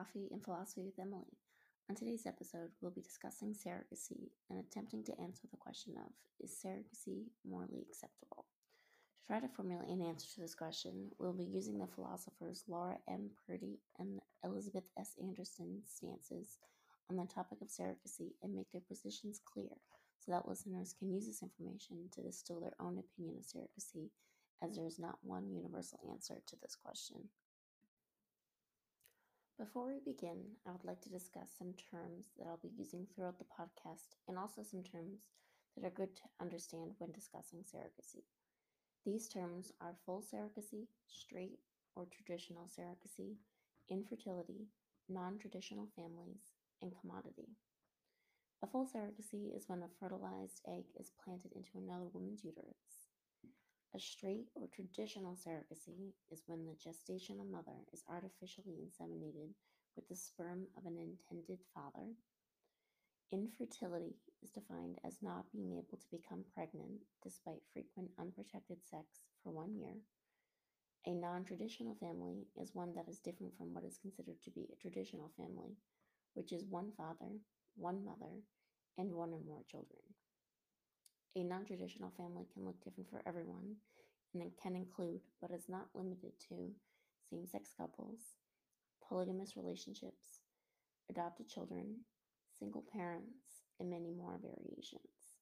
Coffee and Philosophy with Emily. On today's episode, we'll be discussing surrogacy and attempting to answer the question of is surrogacy morally acceptable? To try to formulate an answer to this question, we'll be using the philosophers Laura M. Purdy and Elizabeth S. Anderson's stances on the topic of surrogacy and make their positions clear so that listeners can use this information to distill their own opinion of surrogacy, as there is not one universal answer to this question. Before we begin, I would like to discuss some terms that I'll be using throughout the podcast and also some terms that are good to understand when discussing surrogacy. These terms are full surrogacy, straight or traditional surrogacy, infertility, non traditional families, and commodity. A full surrogacy is when a fertilized egg is planted into another woman's uterus. A straight or traditional surrogacy is when the gestational mother is artificially inseminated with the sperm of an intended father. Infertility is defined as not being able to become pregnant despite frequent unprotected sex for one year. A non traditional family is one that is different from what is considered to be a traditional family, which is one father, one mother, and one or more children. A non traditional family can look different for everyone and it can include, but is not limited to, same sex couples, polygamous relationships, adopted children, single parents, and many more variations.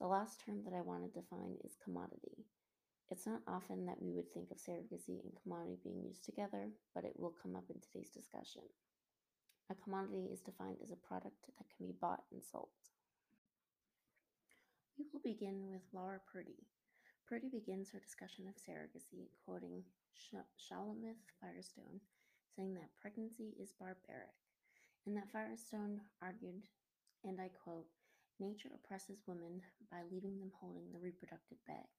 The last term that I want to define is commodity. It's not often that we would think of surrogacy and commodity being used together, but it will come up in today's discussion. A commodity is defined as a product that can be bought and sold. We will begin with Laura Purdy. Purdy begins her discussion of surrogacy, quoting Shulamith Firestone, saying that pregnancy is barbaric, and that Firestone argued, and I quote, Nature oppresses women by leaving them holding the reproductive bag,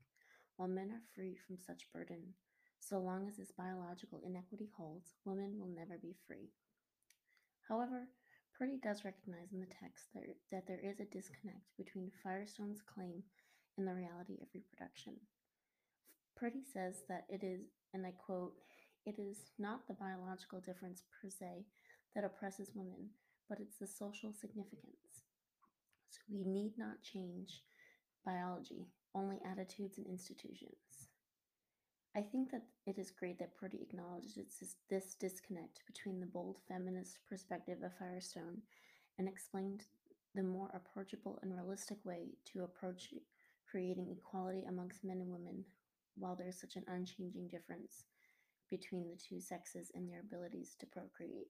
while men are free from such burden. So long as this biological inequity holds, women will never be free. However, Purdy does recognize in the text that, that there is a disconnect between Firestone's claim and the reality of reproduction. Purdy says that it is, and I quote, it is not the biological difference per se that oppresses women, but it's the social significance. So we need not change biology, only attitudes and institutions. I think that it is great that Purdy acknowledges this, disconnect between the bold feminist perspective of Firestone and explained the more approachable and realistic way to approach creating equality amongst men and women while there's such an unchanging difference between the two sexes and their abilities to procreate.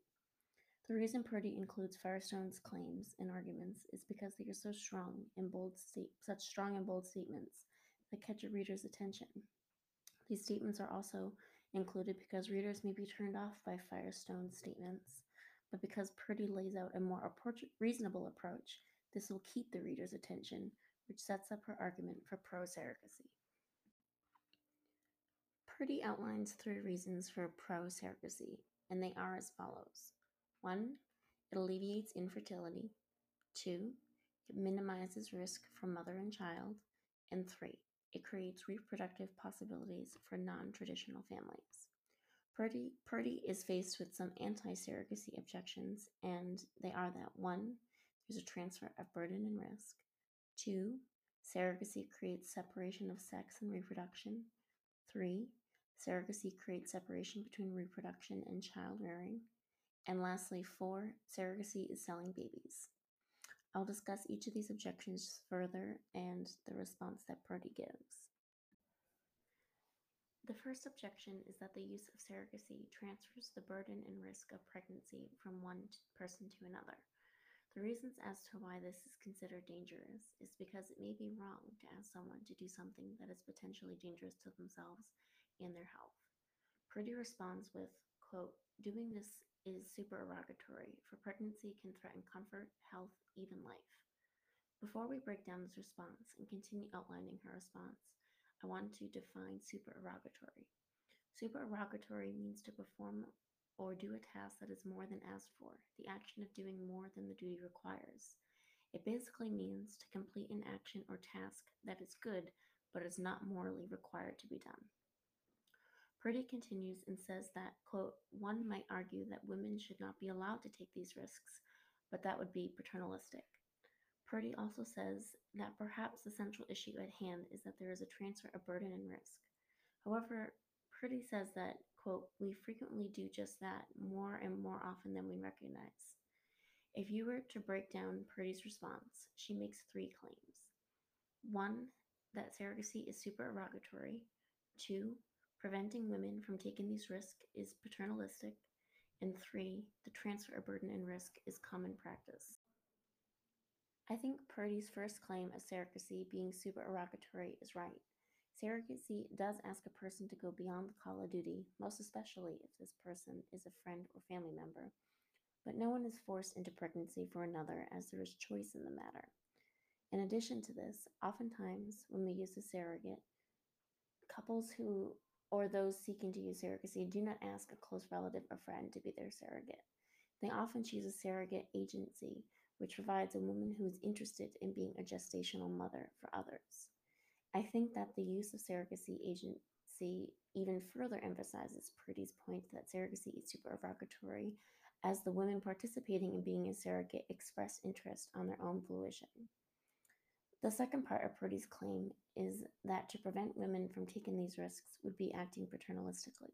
The reason Purdy includes Firestone's claims and arguments is because they are so strong and bold state, such strong and bold statements that catch a reader's attention. These statements are also included because readers may be turned off by Firestone's statements, but because Purdy lays out a more reasonable approach, this will keep the reader's attention, which sets up her argument for pro surrogacy. Purdy outlines three reasons for pro surrogacy, and they are as follows 1. It alleviates infertility. 2. It minimizes risk for mother and child. And 3. It creates reproductive possibilities for non traditional families. Purdy, Purdy is faced with some anti surrogacy objections, and they are that 1. There's a transfer of burden and risk. 2. Surrogacy creates separation of sex and reproduction. 3. Surrogacy creates separation between reproduction and child rearing. And lastly, 4. Surrogacy is selling babies. I'll discuss each of these objections further and the response that Purdy gives. The first objection is that the use of surrogacy transfers the burden and risk of pregnancy from one person to another. The reasons as to why this is considered dangerous is because it may be wrong to ask someone to do something that is potentially dangerous to themselves and their health. Purdy responds with, quote, doing this is supererogatory, for pregnancy can threaten comfort, health, even life. Before we break down this response and continue outlining her response, I want to define supererogatory. Supererogatory means to perform or do a task that is more than asked for, the action of doing more than the duty requires. It basically means to complete an action or task that is good but is not morally required to be done. Purdy continues and says that, quote, one might argue that women should not be allowed to take these risks, but that would be paternalistic. Purdy also says that perhaps the central issue at hand is that there is a transfer of burden and risk. However, Purdy says that, quote, we frequently do just that more and more often than we recognize. If you were to break down Purdy's response, she makes three claims. One, that surrogacy is supererogatory. Two, preventing women from taking these risks is paternalistic. And three, the transfer of burden and risk is common practice. I think Purdy's first claim of surrogacy being supererogatory is right. Surrogacy does ask a person to go beyond the call of duty, most especially if this person is a friend or family member. But no one is forced into pregnancy for another as there is choice in the matter. In addition to this, oftentimes when we use a surrogate, couples who or those seeking to use surrogacy do not ask a close relative or friend to be their surrogate. They often choose a surrogate agency, which provides a woman who is interested in being a gestational mother for others. I think that the use of surrogacy agency even further emphasizes Purdy's point that surrogacy is supererogatory, as the women participating in being a surrogate express interest on their own fruition. The second part of Purdy's claim is that to prevent women from taking these risks would be acting paternalistically.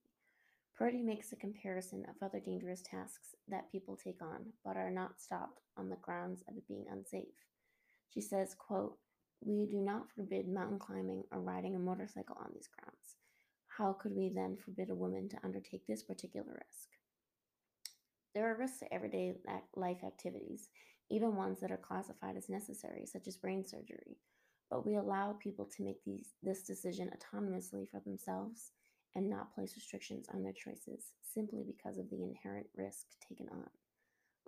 Purdy makes a comparison of other dangerous tasks that people take on, but are not stopped on the grounds of it being unsafe. She says, quote, We do not forbid mountain climbing or riding a motorcycle on these grounds. How could we then forbid a woman to undertake this particular risk? There are risks to everyday life activities, even ones that are classified as necessary, such as brain surgery. But we allow people to make these, this decision autonomously for themselves and not place restrictions on their choices simply because of the inherent risk taken on.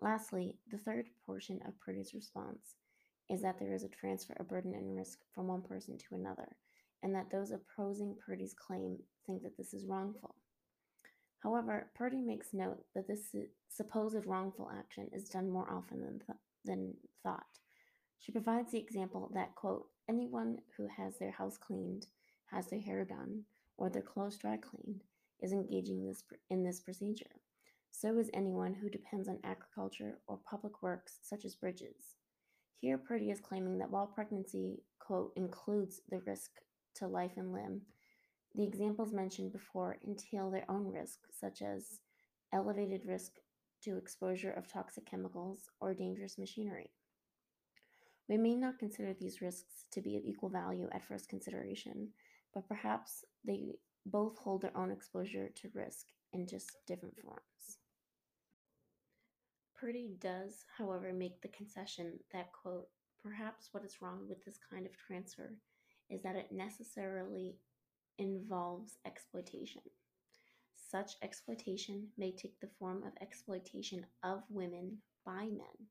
Lastly, the third portion of Purdy's response is that there is a transfer of burden and risk from one person to another, and that those opposing Purdy's claim think that this is wrongful. However, Purdy makes note that this supposed wrongful action is done more often than, th- than thought. She provides the example that, quote, anyone who has their house cleaned, has their hair done, or their clothes dry cleaned is engaging this, in this procedure. So is anyone who depends on agriculture or public works such as bridges. Here, Purdy is claiming that while pregnancy, quote, includes the risk to life and limb, the examples mentioned before entail their own risk, such as elevated risk to exposure of toxic chemicals or dangerous machinery. We may not consider these risks to be of equal value at first consideration, but perhaps they both hold their own exposure to risk in just different forms. Purdy does, however, make the concession that, quote, perhaps what is wrong with this kind of transfer is that it necessarily involves exploitation. Such exploitation may take the form of exploitation of women by men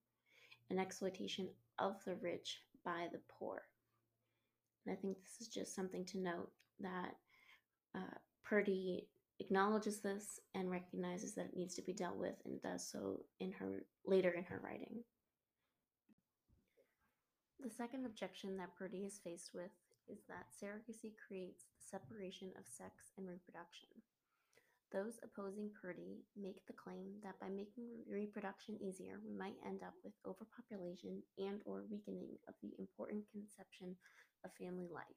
and exploitation of the rich by the poor. And I think this is just something to note that uh, Purdy acknowledges this and recognizes that it needs to be dealt with and does so in her later in her writing. The second objection that Purdy is faced with is that surrogacy creates the separation of sex and reproduction. Those opposing Purdy make the claim that by making reproduction easier, we might end up with overpopulation and or weakening of the important conception of family life.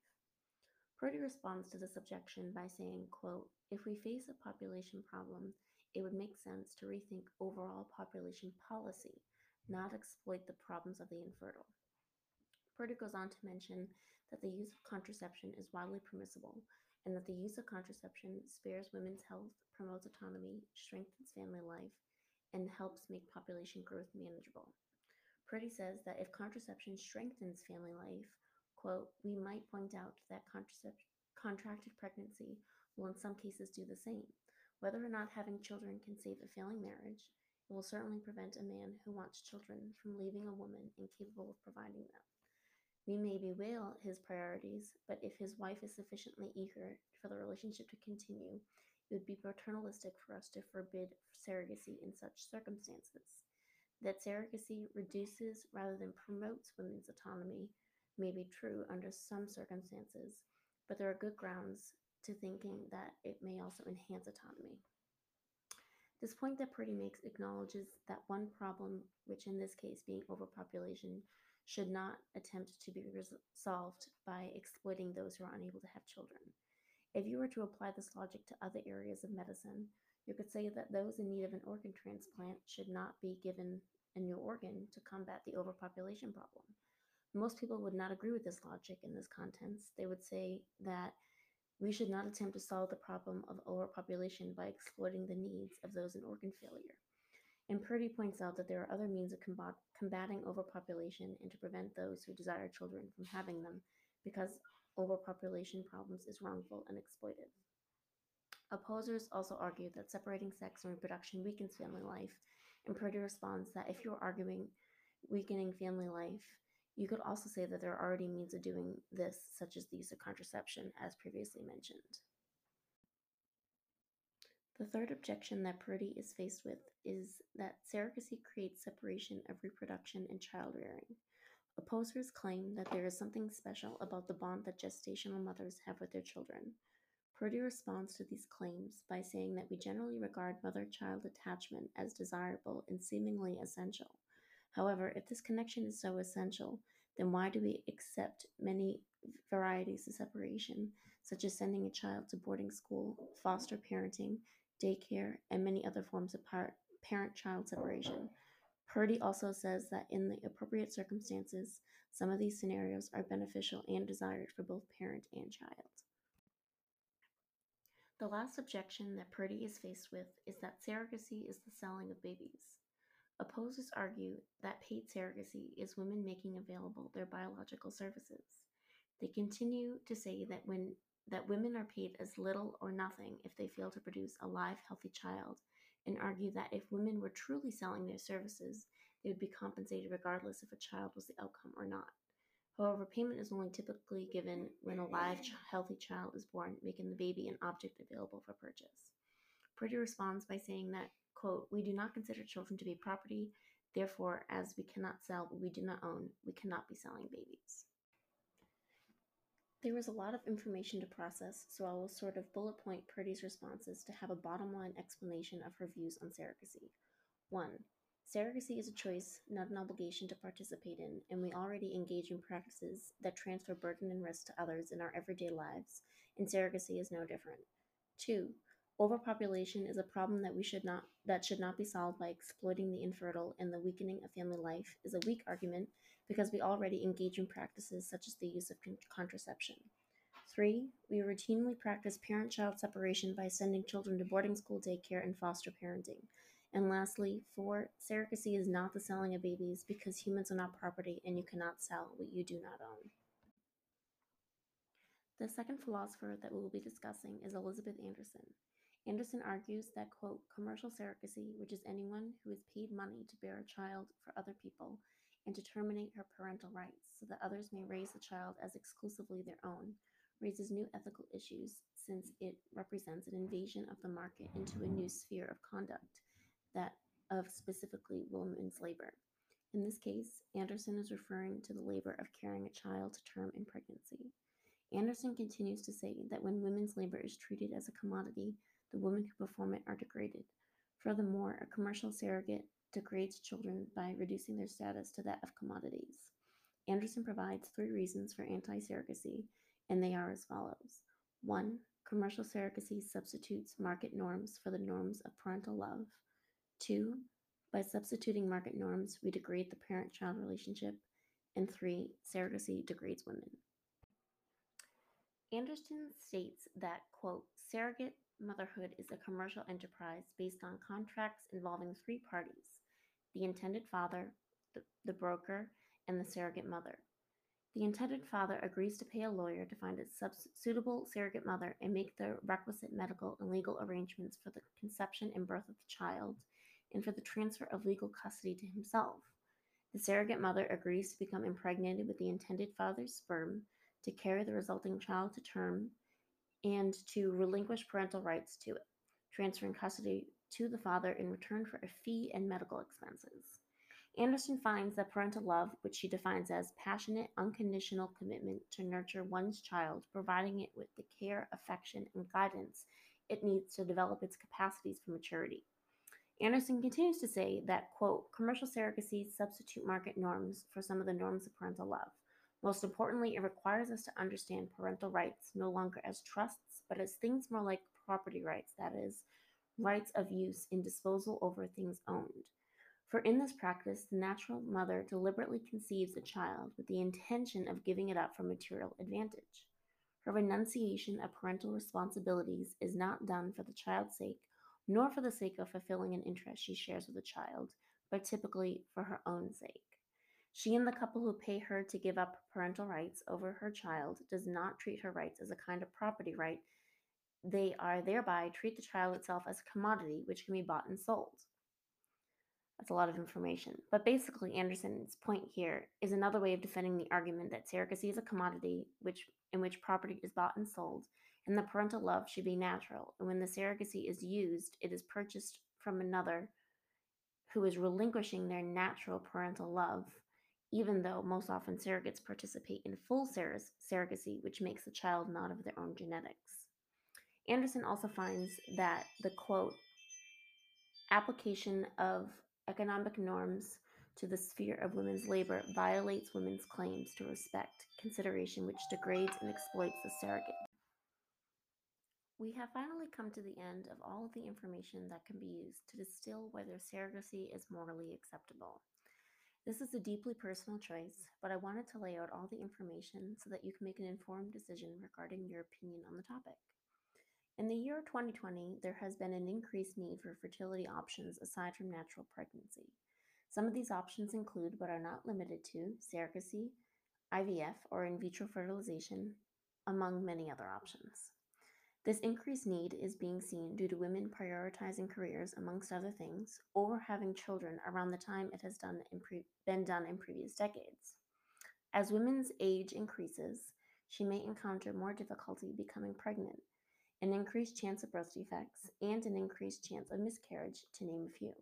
Purdy responds to this objection by saying, quote, if we face a population problem, it would make sense to rethink overall population policy, not exploit the problems of the infertile. Purdy goes on to mention that the use of contraception is widely permissible and that the use of contraception spares women's health, promotes autonomy, strengthens family life, and helps make population growth manageable. Purdy says that if contraception strengthens family life, quote, we might point out that contracted pregnancy will in some cases do the same. Whether or not having children can save a failing marriage, it will certainly prevent a man who wants children from leaving a woman incapable of providing them. We may bewail his priorities, but if his wife is sufficiently eager for the relationship to continue, it would be paternalistic for us to forbid surrogacy in such circumstances. That surrogacy reduces rather than promotes women's autonomy may be true under some circumstances, but there are good grounds to thinking that it may also enhance autonomy. This point that Purdy makes acknowledges that one problem, which in this case being overpopulation, should not attempt to be resolved by exploiting those who are unable to have children. If you were to apply this logic to other areas of medicine, you could say that those in need of an organ transplant should not be given a new organ to combat the overpopulation problem. Most people would not agree with this logic in this context. They would say that we should not attempt to solve the problem of overpopulation by exploiting the needs of those in organ failure. And Purdy points out that there are other means of combat, combating overpopulation and to prevent those who desire children from having them because overpopulation problems is wrongful and exploitive. Opposers also argue that separating sex and reproduction weakens family life, and Purdy responds that if you're arguing weakening family life, you could also say that there are already means of doing this, such as the use of contraception, as previously mentioned. The third objection that Purdy is faced with is that surrogacy creates separation of reproduction and child rearing. Opposers claim that there is something special about the bond that gestational mothers have with their children. Purdy responds to these claims by saying that we generally regard mother child attachment as desirable and seemingly essential. However, if this connection is so essential, then why do we accept many varieties of separation, such as sending a child to boarding school, foster parenting, daycare, and many other forms of parent child separation? Purdy also says that in the appropriate circumstances, some of these scenarios are beneficial and desired for both parent and child. The last objection that Purdy is faced with is that surrogacy is the selling of babies. Opposers argue that paid surrogacy is women making available their biological services. They continue to say that when that women are paid as little or nothing if they fail to produce a live healthy child and argue that if women were truly selling their services, they would be compensated regardless if a child was the outcome or not. However, payment is only typically given when a live, healthy child is born, making the baby an object available for purchase. Purdy responds by saying that quote, We do not consider children to be property. Therefore, as we cannot sell what we do not own, we cannot be selling babies. There was a lot of information to process, so I will sort of bullet point Purdy's responses to have a bottom line explanation of her views on surrogacy. 1. Surrogacy is a choice, not an obligation to participate in, and we already engage in practices that transfer burden and risk to others in our everyday lives, and surrogacy is no different. 2. Overpopulation is a problem that we should not that should not be solved by exploiting the infertile and the weakening of family life is a weak argument because we already engage in practices such as the use of con- contraception. 3. We routinely practice parent child separation by sending children to boarding school, daycare, and foster parenting. And lastly, 4. Surrogacy is not the selling of babies because humans are not property and you cannot sell what you do not own. The second philosopher that we will be discussing is Elizabeth Anderson. Anderson argues that, quote, commercial surrogacy, which is anyone who is paid money to bear a child for other people and to terminate her parental rights so that others may raise the child as exclusively their own, raises new ethical issues since it represents an invasion of the market into a new sphere of conduct that of specifically women's labor. In this case, Anderson is referring to the labor of carrying a child to term in pregnancy. Anderson continues to say that when women's labor is treated as a commodity, the women who perform it are degraded. Furthermore, a commercial surrogate degrades children by reducing their status to that of commodities. Anderson provides three reasons for anti surrogacy, and they are as follows 1. Commercial surrogacy substitutes market norms for the norms of parental love. 2. By substituting market norms, we degrade the parent child relationship. And 3. Surrogacy degrades women. Anderson states that, quote, surrogate motherhood is a commercial enterprise based on contracts involving three parties the intended father, the, the broker, and the surrogate mother. The intended father agrees to pay a lawyer to find a suitable surrogate mother and make the requisite medical and legal arrangements for the conception and birth of the child and for the transfer of legal custody to himself. The surrogate mother agrees to become impregnated with the intended father's sperm to carry the resulting child to term and to relinquish parental rights to it, transferring custody to the father in return for a fee and medical expenses. Anderson finds that parental love, which she defines as passionate, unconditional commitment to nurture one's child, providing it with the care, affection, and guidance it needs to develop its capacities for maturity. Anderson continues to say that, quote, commercial surrogacy substitute market norms for some of the norms of parental love. Most importantly, it requires us to understand parental rights no longer as trusts, but as things more like property rights, that is, rights of use in disposal over things owned. For in this practice, the natural mother deliberately conceives a child with the intention of giving it up for material advantage. Her renunciation of parental responsibilities is not done for the child's sake, nor for the sake of fulfilling an interest she shares with the child, but typically for her own sake. She and the couple who pay her to give up parental rights over her child does not treat her rights as a kind of property right. They are thereby treat the child itself as a commodity which can be bought and sold. That's a lot of information. But basically, Anderson's point here is another way of defending the argument that surrogacy is a commodity which in which property is bought and sold, and the parental love should be natural. And when the surrogacy is used, it is purchased from another who is relinquishing their natural parental love even though most often surrogates participate in full surrogacy, which makes the child not of their own genetics. Anderson also finds that the quote, application of economic norms to the sphere of women's labor violates women's claims to respect, consideration which degrades and exploits the surrogate. We have finally come to the end of all of the information that can be used to distill whether surrogacy is morally acceptable. This is a deeply personal choice, but I wanted to lay out all the information so that you can make an informed decision regarding your opinion on the topic. In the year 2020, there has been an increased need for fertility options aside from natural pregnancy. Some of these options include, but are not limited to, surrogacy, IVF, or in vitro fertilization, among many other options. This increased need is being seen due to women prioritizing careers, amongst other things, or having children around the time it has done pre- been done in previous decades. As women's age increases, she may encounter more difficulty becoming pregnant, an increased chance of birth defects, and an increased chance of miscarriage, to name a few.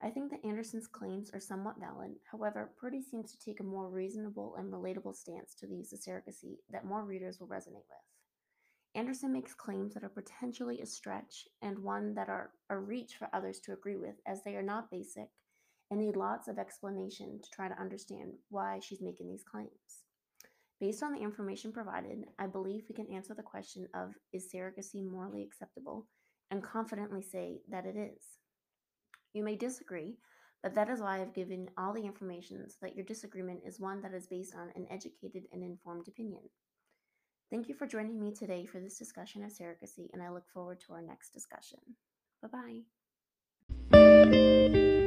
I think that Anderson's claims are somewhat valid. However, Purdy seems to take a more reasonable and relatable stance to the use of surrogacy that more readers will resonate with. Anderson makes claims that are potentially a stretch and one that are a reach for others to agree with, as they are not basic and need lots of explanation to try to understand why she's making these claims. Based on the information provided, I believe we can answer the question of is surrogacy morally acceptable and confidently say that it is. You may disagree, but that is why I've given all the information so that your disagreement is one that is based on an educated and informed opinion. Thank you for joining me today for this discussion of surrogacy, and I look forward to our next discussion. Bye bye.